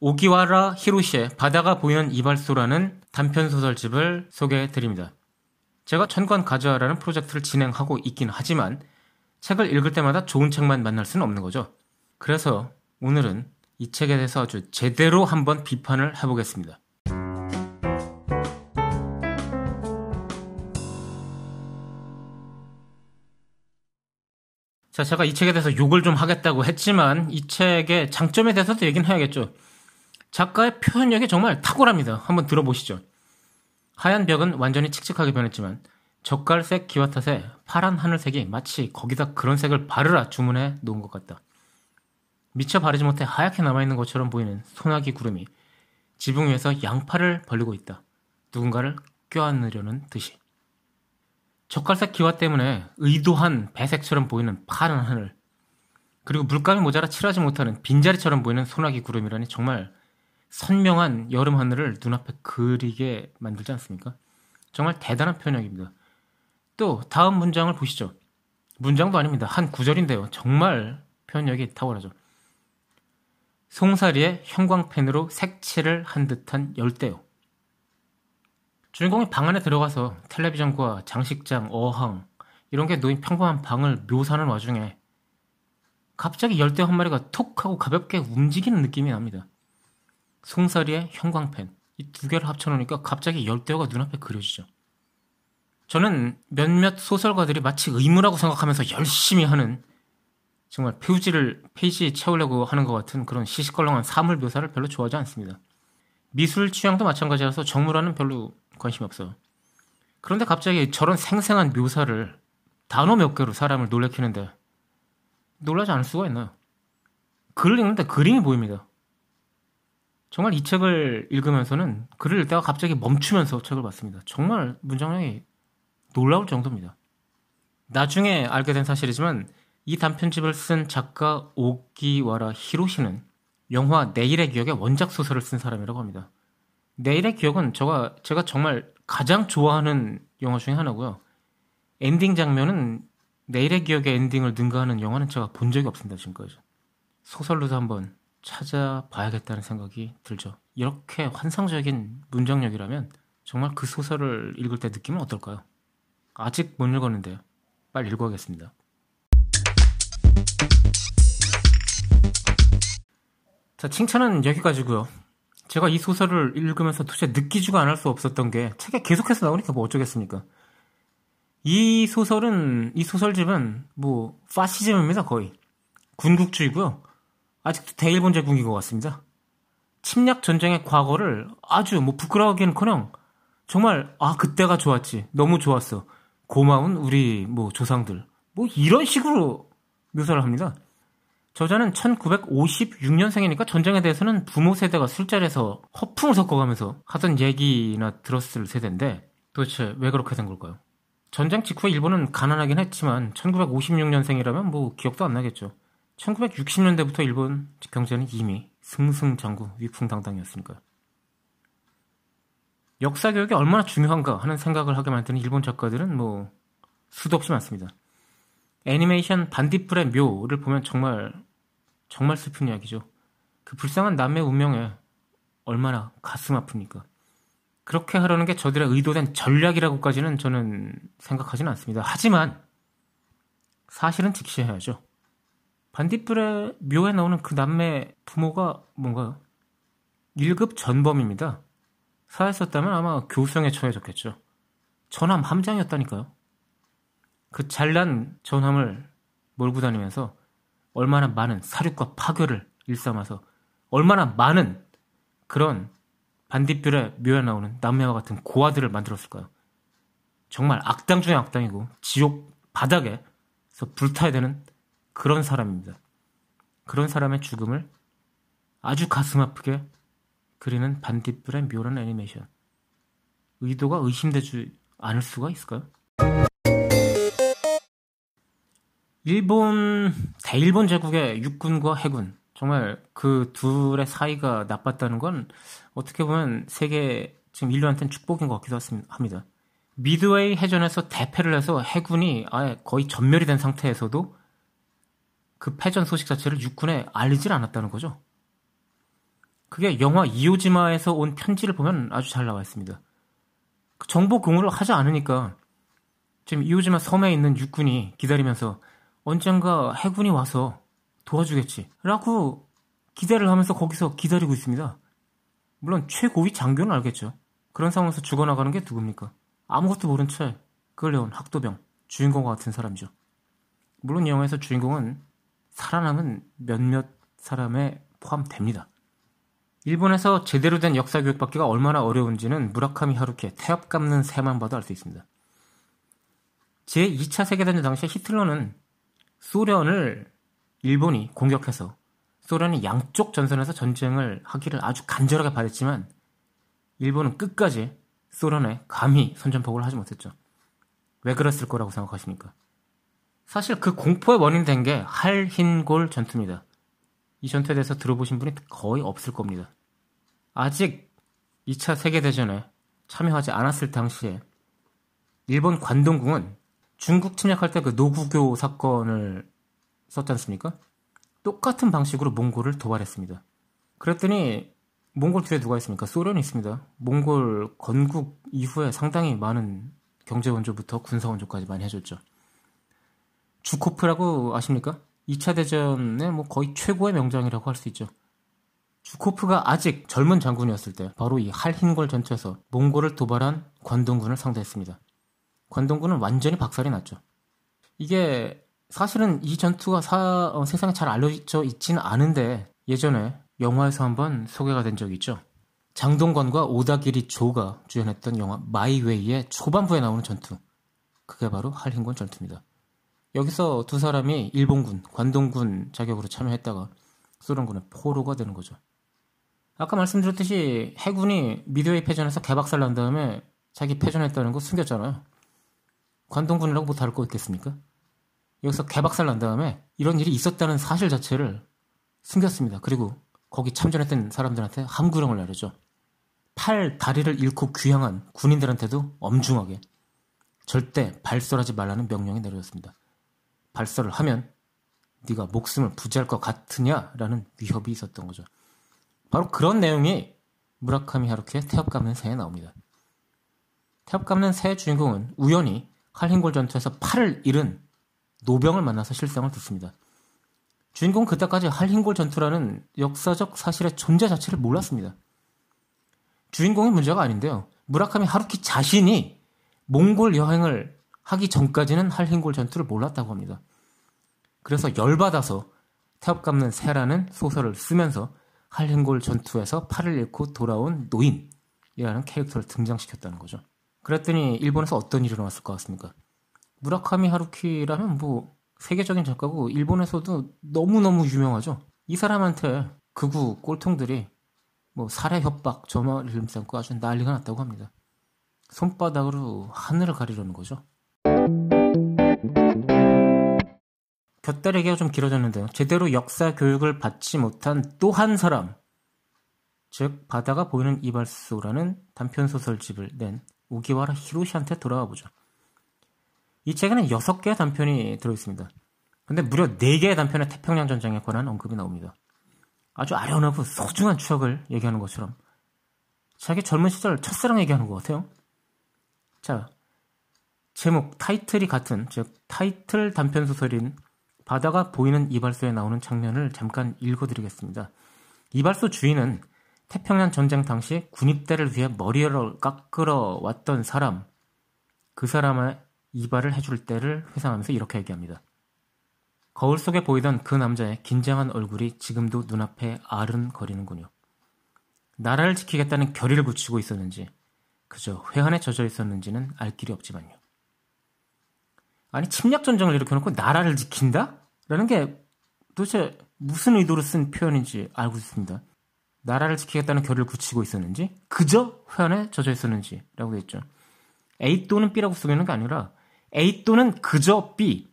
오기와라 히로시의 바다가 보이는 이발소라는 단편 소설집을 소개해 드립니다. 제가 천권 가져와라는 프로젝트를 진행하고 있긴 하지만 책을 읽을 때마다 좋은 책만 만날 수는 없는 거죠. 그래서 오늘은 이 책에 대해서 아주 제대로 한번 비판을 해보겠습니다. 자, 제가 이 책에 대해서 욕을 좀 하겠다고 했지만 이 책의 장점에 대해서도 얘기는 해야겠죠. 작가의 표현력이 정말 탁월합니다. 한번 들어보시죠. 하얀 벽은 완전히 칙칙하게 변했지만 젓갈색 기와 탓에 파란 하늘색이 마치 거기다 그런 색을 바르라 주문해 놓은 것 같다. 미처 바르지 못해 하얗게 남아있는 것처럼 보이는 소나기 구름이 지붕 위에서 양팔을 벌리고 있다. 누군가를 껴안으려는 듯이. 젓갈색 기와 때문에 의도한 배색처럼 보이는 파란 하늘. 그리고 물감이 모자라 칠하지 못하는 빈자리처럼 보이는 소나기 구름이라니 정말 선명한 여름 하늘을 눈앞에 그리게 만들지 않습니까? 정말 대단한 표현력입니다. 또 다음 문장을 보시죠. 문장도 아닙니다. 한 구절인데요. 정말 표현력이 탁월하죠. 송사리에 형광펜으로 색칠을 한 듯한 열대요. 주인공이 방 안에 들어가서 텔레비전과 장식장, 어항 이런 게 놓인 평범한 방을 묘사하는 와중에 갑자기 열대 한 마리가 톡 하고 가볍게 움직이는 느낌이 납니다. 송사리의 형광펜 이 두 개를 합쳐놓으니까 갑자기 열대어가 눈앞에 그려지죠. 저는 몇몇 소설가들이 마치 의무라고 생각하면서 열심히 하는 정말 표지를 페이지 채우려고 하는 것 같은 그런 시시껄렁한 사물 묘사를 별로 좋아하지 않습니다. 미술 취향도 마찬가지라서 정물화는 별로 관심이 없어요. 그런데 갑자기 저런 생생한 묘사를 단어 몇 개로 사람을 놀래키는데 놀라지 않을 수가 있나요? 글을 읽는데 그림이 보입니다. 정말 이 책을 읽으면서는 글을 읽다가 갑자기 멈추면서 책을 봤습니다. 정말 문장력이 놀라울 정도입니다. 나중에 알게 된 사실이지만 이 단편집을 쓴 작가 오기와라 히로시는 영화 내일의 기억의 원작 소설을 쓴 사람이라고 합니다. 내일의 기억은 제가, 제가 정말 가장 좋아하는 영화 중에 하나고요. 엔딩 장면은 내일의 기억의 엔딩을 능가하는 영화는 제가 본 적이 없습니다, 지금까지. 소설로도 한번 찾아봐야겠다는 생각이 들죠. 이렇게 환상적인 문장력이라면 정말 그 소설을 읽을 때 느낌은 어떨까요? 아직 못 읽었는데요. 빨리 읽어야겠습니다. 자, 칭찬은 여기까지고요. 제가 이 소설을 읽으면서 도대체 느끼지가 않을 수 없었던 게 책에 계속해서 나오니까 뭐 어쩌겠습니까? 이 소설은 이 소설집은 뭐 파시즘입니다 거의 군국주의고요. 아직도 대일본 제국인 것 같습니다. 침략 전쟁의 과거를 아주 뭐 부끄러워하기는커녕 정말 아 그때가 좋았지 너무 좋았어 고마운 우리 뭐 조상들 뭐 이런 식으로 묘사를 합니다. 저자는 1956년생이니까 전쟁에 대해서는 부모 세대가 술자리에서 허풍을 섞어가면서 하던 얘기나 들었을 세대인데 도대체 왜 그렇게 된 걸까요? 전쟁 직후에 일본은 가난하긴 했지만 1956년생이라면 뭐 기억도 안 나겠죠. 1960년대부터 일본 경제는 이미 승승장구 위풍당당이었으니까요. 역사 교육이 얼마나 중요한가 하는 생각을 하게 만드는 일본 작가들은 뭐 수도 없이 많습니다. 애니메이션 반딧불의 묘를 보면 정말 정말 슬픈 이야기죠. 그 불쌍한 남의 운명에 얼마나 가슴 아픕니까? 그렇게 하려는 게 저들의 의도된 전략이라고까지는 저는 생각하지는 않습니다. 하지만 사실은 직시해야죠. 반딧불의 묘에 나오는 그 남매 부모가 뭔가요? 1급 전범입니다. 사했었다면 아마 교수형에 처해졌겠죠. 전함 함장이었다니까요. 그 잘난 전함을 몰고 다니면서 얼마나 많은 사륙과 파괴를 일삼아서 얼마나 많은 그런 반딧불의 묘에 나오는 남매와 같은 고아들을 만들었을까요? 정말 악당 중의 악당이고 지옥 바닥에서 불타야 되는 그런 사람입니다. 그런 사람의 죽음을 아주 가슴 아프게 그리는 반딧불의 묘한 애니메이션. 의도가 의심되지 않을 수가 있을까요? 일본, 대일본 제국의 육군과 해군. 정말 그 둘의 사이가 나빴다는 건 어떻게 보면 세계, 지금 인류한테는 축복인 것 같기도 합니다. 미드웨이 해전에서 대패를 해서 해군이 아예 거의 전멸이 된 상태에서도 그 패전 소식 자체를 육군에 알리질 않았다는 거죠. 그게 영화 이오지마에서 온 편지를 보면 아주 잘 나와 있습니다. 그 정보 공유를 하지 않으니까 지금 이오지마 섬에 있는 육군이 기다리면서 언젠가 해군이 와서 도와주겠지. 라고 기대를 하면서 거기서 기다리고 있습니다. 물론 최고위 장교는 알겠죠. 그런 상황에서 죽어나가는 게 누굽니까? 아무것도 모른 채 끌려온 학도병, 주인공과 같은 사람이죠. 물론 이 영화에서 주인공은 살아남은 몇몇 사람에 포함됩니다. 일본에서 제대로 된 역사 교육 받기가 얼마나 어려운지는 무라카미 하루키의 태엽 감는 새만 봐도 알 수 있습니다. 제2차 세계대전 당시에 히틀러는 소련을 일본이 공격해서 소련이 양쪽 전선에서 전쟁을 하기를 아주 간절하게 바랬지만 일본은 끝까지 소련에 감히 선전포고를 하지 못했죠. 왜 그랬을 거라고 생각하십니까? 사실 그 공포의 원인 된 게 할흰골 전투입니다. 이 전투에 대해서 들어보신 분이 거의 없을 겁니다. 아직 2차 세계대전에 참여하지 않았을 당시에 일본 관동궁은 중국 침략할 때 그 노구교 사건을 썼지 않습니까? 똑같은 방식으로 몽골을 도발했습니다. 그랬더니 몽골 뒤에 누가 있습니까? 소련이 있습니다. 몽골 건국 이후에 상당히 많은 경제 원조부터 군사 원조까지 많이 해줬죠. 주코프라고 아십니까? 2차 대전의 뭐 거의 최고의 명장이라고 할 수 있죠. 주코프가 아직 젊은 장군이었을 때 바로 이 할흰골 전투에서 몽골을 도발한 관동군을 상대했습니다. 관동군은 완전히 박살이 났죠. 이게 사실은 이 전투가 사, 어, 세상에 잘 알려져 있지는 않은데 예전에 영화에서 한번 소개가 된 적이 있죠. 장동건과 오다기리 조가 주연했던 영화 마이웨이의 초반부에 나오는 전투. 그게 바로 할흰곤 전투입니다. 여기서 두 사람이 일본군, 관동군 자격으로 참여했다가 소련군의 포로가 되는 거죠. 아까 말씀드렸듯이 해군이 미드웨이 패전에서 개박살 난 다음에 자기 패전했다는 거 숨겼잖아요. 관동군이라고 뭐 다를 거 있겠습니까? 여기서 개박살 난 다음에 이런 일이 있었다는 사실 자체를 숨겼습니다. 그리고 거기 참전했던 사람들한테 함구령을 내렸죠. 팔, 다리를 잃고 귀향한 군인들한테도 엄중하게 절대 발설하지 말라는 명령이 내려졌습니다. 발설을 하면 네가 목숨을 부지할 것 같으냐라는 위협이 있었던 거죠. 바로 그런 내용이 무라카미 하루키의 태엽 감는 새에 나옵니다. 태엽 감는 새의 주인공은 우연히 할흰골 전투에서 팔을 잃은 노병을 만나서 실상을 듣습니다. 주인공 그때까지 할흰골 전투라는 역사적 사실의 존재 자체를 몰랐습니다. 주인공의 문제가 아닌데요. 무라카미 하루키 자신이 몽골 여행을 하기 전까지는 할흰골 전투를 몰랐다고 합니다. 그래서 열받아서 태엽 감는 새라는 소설을 쓰면서 할흰골 전투에서 팔을 잃고 돌아온 노인이라는 캐릭터를 등장시켰다는 거죠. 그랬더니 일본에서 어떤 일이 일어났을 것 같습니까? 무라카미 하루키라면 뭐 세계적인 작가고 일본에서도 너무너무 유명하죠. 이 사람한테 극우 꼴통들이 뭐 살해 협박, 전화를 일삼고 아주 난리가 났다고 합니다. 손바닥으로 하늘을 가리려는 거죠. 곁다리 얘기가 좀 길어졌는데요. 제대로 역사 교육을 받지 못한 또 한 사람, 즉 바다가 보이는 이발소라는 단편 소설집을 낸 우기와라 히로시한테 돌아와 보죠. 이 책에는 6개의 단편이 들어있습니다. 근데 무려 4개의 단편의 태평양 전쟁에 관한 언급이 나옵니다. 아주 아련하고 소중한 추억을 얘기하는 것처럼 자기 젊은 시절 첫사랑 얘기하는 것 같아요. 자, 제목, 타이틀이 같은, 즉, 타이틀 단편 소설인 바다가 보이는 이발소에 나오는 장면을 잠깐 읽어드리겠습니다. 이발소 주인은 태평양 전쟁 당시 군입대를 위해 머리를 깎으러 왔던 사람, 그 사람의 이발을 해줄 때를 회상하면서 이렇게 얘기합니다. 거울 속에 보이던 그 남자의 긴장한 얼굴이 지금도 눈앞에 아른거리는군요. 나라를 지키겠다는 결의를 굳히고 있었는지 그저 회한에 젖어 있었는지는 알 길이 없지만요. 아니 침략 전쟁을 일으켜놓고 나라를 지킨다? 라는 게 도대체 무슨 의도로 쓴 표현인지 알고 있습니다. 나라를 지키겠다는 결의를 굳히고 있었는지 그저 회한에 젖어 있었는지라고 돼 있죠. A 또는 B라고 쓰고 있는 게 아니라 A 또는 그저 B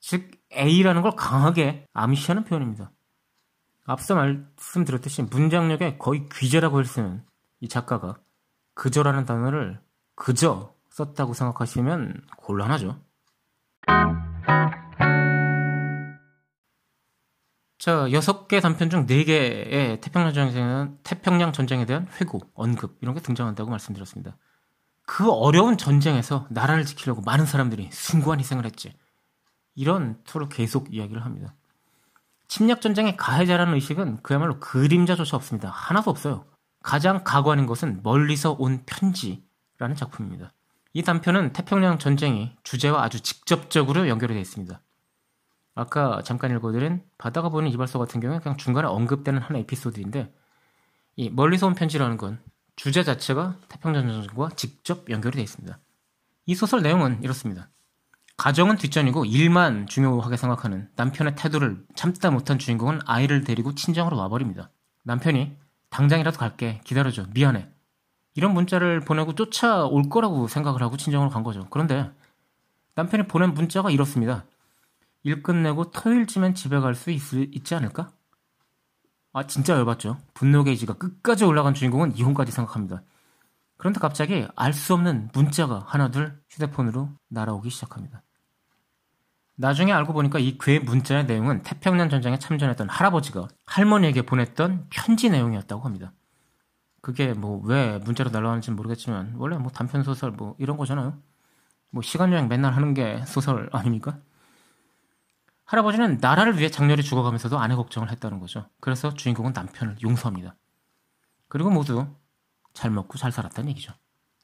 즉 A라는 걸 강하게 암시하는 표현입니다. 앞서 말씀드렸듯이 문장력에 거의 귀재라고 쓰는 이 작가가 그저라는 단어를 그저 썼다고 생각하시면 곤란하죠. 자, 여섯 개 단편 중 네 개의 태평양 전쟁에, 태평양 전쟁에 대한 회고, 언급, 이런 게 등장한다고 말씀드렸습니다. 그 어려운 전쟁에서 나라를 지키려고 많은 사람들이 숭고한 희생을 했지. 이런 투로 계속 이야기를 합니다. 침략 전쟁의 가해자라는 의식은 그야말로 그림자조차 없습니다. 하나도 없어요. 가장 가관인 것은 멀리서 온 편지라는 작품입니다. 이 단편은 태평양 전쟁이 주제와 아주 직접적으로 연결이 되어 있습니다. 아까 잠깐 읽어드린 바다가 보는 이발소 같은 경우에 그냥 중간에 언급되는 한 에피소드인데 이 멀리서 온 편지라는 건 주제 자체가 태평양 전쟁과 직접 연결이 되어 있습니다. 이 소설 내용은 이렇습니다. 가정은 뒷전이고 일만 중요하게 생각하는 남편의 태도를 참다 못한 주인공은 아이를 데리고 친정으로 와버립니다. 남편이 당장이라도 갈게 기다려줘 미안해 이런 문자를 보내고 쫓아올 거라고 생각을 하고 친정으로 간 거죠. 그런데 남편이 보낸 문자가 이렇습니다. 일 끝내고 토요일쯤엔 집에 갈 수 있지 않을까? 아 진짜 열받죠. 분노 게이지가 끝까지 올라간 주인공은 이혼까지 생각합니다. 그런데 갑자기 알 수 없는 문자가 하나둘 휴대폰으로 날아오기 시작합니다. 나중에 알고 보니까 이 괴 문자의 내용은 태평양 전쟁에 참전했던 할아버지가 할머니에게 보냈던 편지 내용이었다고 합니다. 그게 뭐 왜 문자로 날라오는지는 모르겠지만 원래 뭐 단편 소설 뭐 이런 거잖아요. 뭐 시간 여행 맨날 하는 게 소설 아닙니까? 할아버지는 나라를 위해 장렬히 죽어가면서도 아내 걱정을 했다는 거죠. 그래서 주인공은 남편을 용서합니다. 그리고 모두 잘 먹고 잘 살았다는 얘기죠.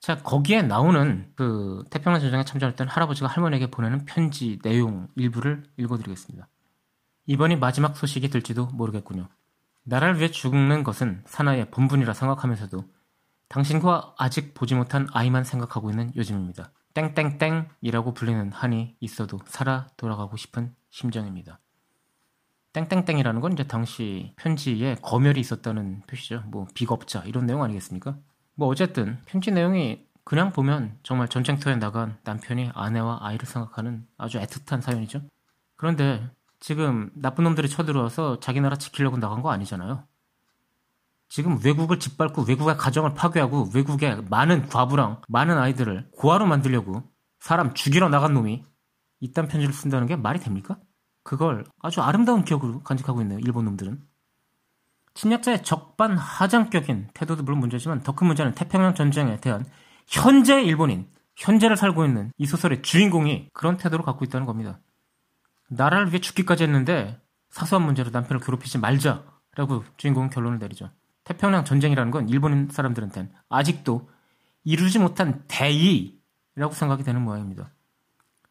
자, 거기에 나오는 그 태평양 전쟁에 참전했던 할아버지가 할머니에게 보내는 편지 내용 일부를 읽어드리겠습니다. 이번이 마지막 소식이 될지도 모르겠군요. 나라를 위해 죽는 것은 사나이의 본분이라 생각하면서도 당신과 아직 보지 못한 아이만 생각하고 있는 요즘입니다. 땡땡땡이라고 불리는 한이 있어도 살아 돌아가고 싶은 심정입니다. 땡땡땡이라는 건 이제 당시 편지에 검열이 있었다는 표시죠. 뭐 비겁자 이런 내용 아니겠습니까? 뭐 어쨌든 편지 내용이 그냥 보면 정말 전쟁터에 나간 남편이 아내와 아이를 생각하는 아주 애틋한 사연이죠. 그런데 지금 나쁜 놈들이 쳐들어와서 자기 나라 지키려고 나간 거 아니잖아요. 지금 외국을 짓밟고 외국의 가정을 파괴하고 외국의 많은 과부랑 많은 아이들을 고아로 만들려고 사람 죽이러 나간 놈이 이딴 편지를 쓴다는 게 말이 됩니까? 그걸 아주 아름다운 기억으로 간직하고 있네요. 일본 놈들은. 침략자의 적반하장격인 태도도 물론 문제지만 더 큰 문제는 태평양 전쟁에 대한 현재 일본인, 현재를 살고 있는 이 소설의 주인공이 그런 태도를 갖고 있다는 겁니다. 나라를 위해 죽기까지 했는데 사소한 문제로 남편을 괴롭히지 말자라고 주인공은 결론을 내리죠. 태평양 전쟁이라는 건 일본 사람들한테는 아직도 이루지 못한 대의라고 생각이 되는 모양입니다.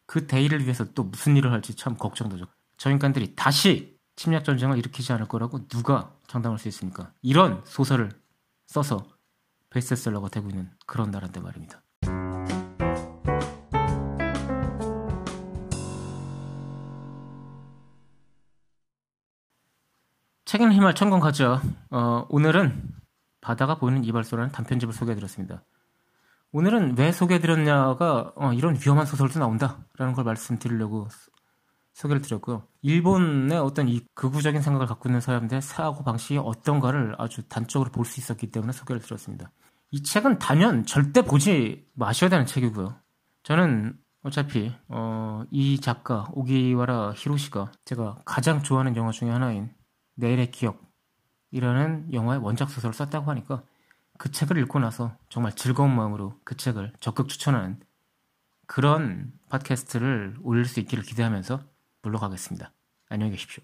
그 대의를 위해서 또 무슨 일을 할지 참 걱정되죠. 저 인간들이 다시 침략 전쟁을 일으키지 않을 거라고 누가 장담할 수 있습니까? 이런 소설을 써서 베스트셀러가 되고 있는 그런 나라인데 말입니다. 책임 힘을 천공하죠. 어, 오늘은 바다가 보이는 이발소라는 단편집을 소개해드렸습니다. 오늘은 왜 소개해드렸냐가 어, 이런 위험한 소설도 나온다라는 걸 말씀드리려고 소개를 드렸고요. 일본의 어떤 이 극우적인 생각을 갖고 있는 사람들의 사고 방식이 어떤가를 아주 단적으로 볼 수 있었기 때문에 소개를 드렸습니다. 이 책은 단연 절대 보지 마셔야 되는 책이고요. 저는 어차피 어, 이 작가 오기와라 히로시가 제가 가장 좋아하는 영화 중에 하나인 내일의 기억 이라는 영화의 원작 소설을 썼다고 하니까 그 책을 읽고 나서 정말 즐거운 마음으로 그 책을 적극 추천하는 그런 팟캐스트를 올릴 수 있기를 기대하면서 물러가겠습니다. 안녕히 계십시오.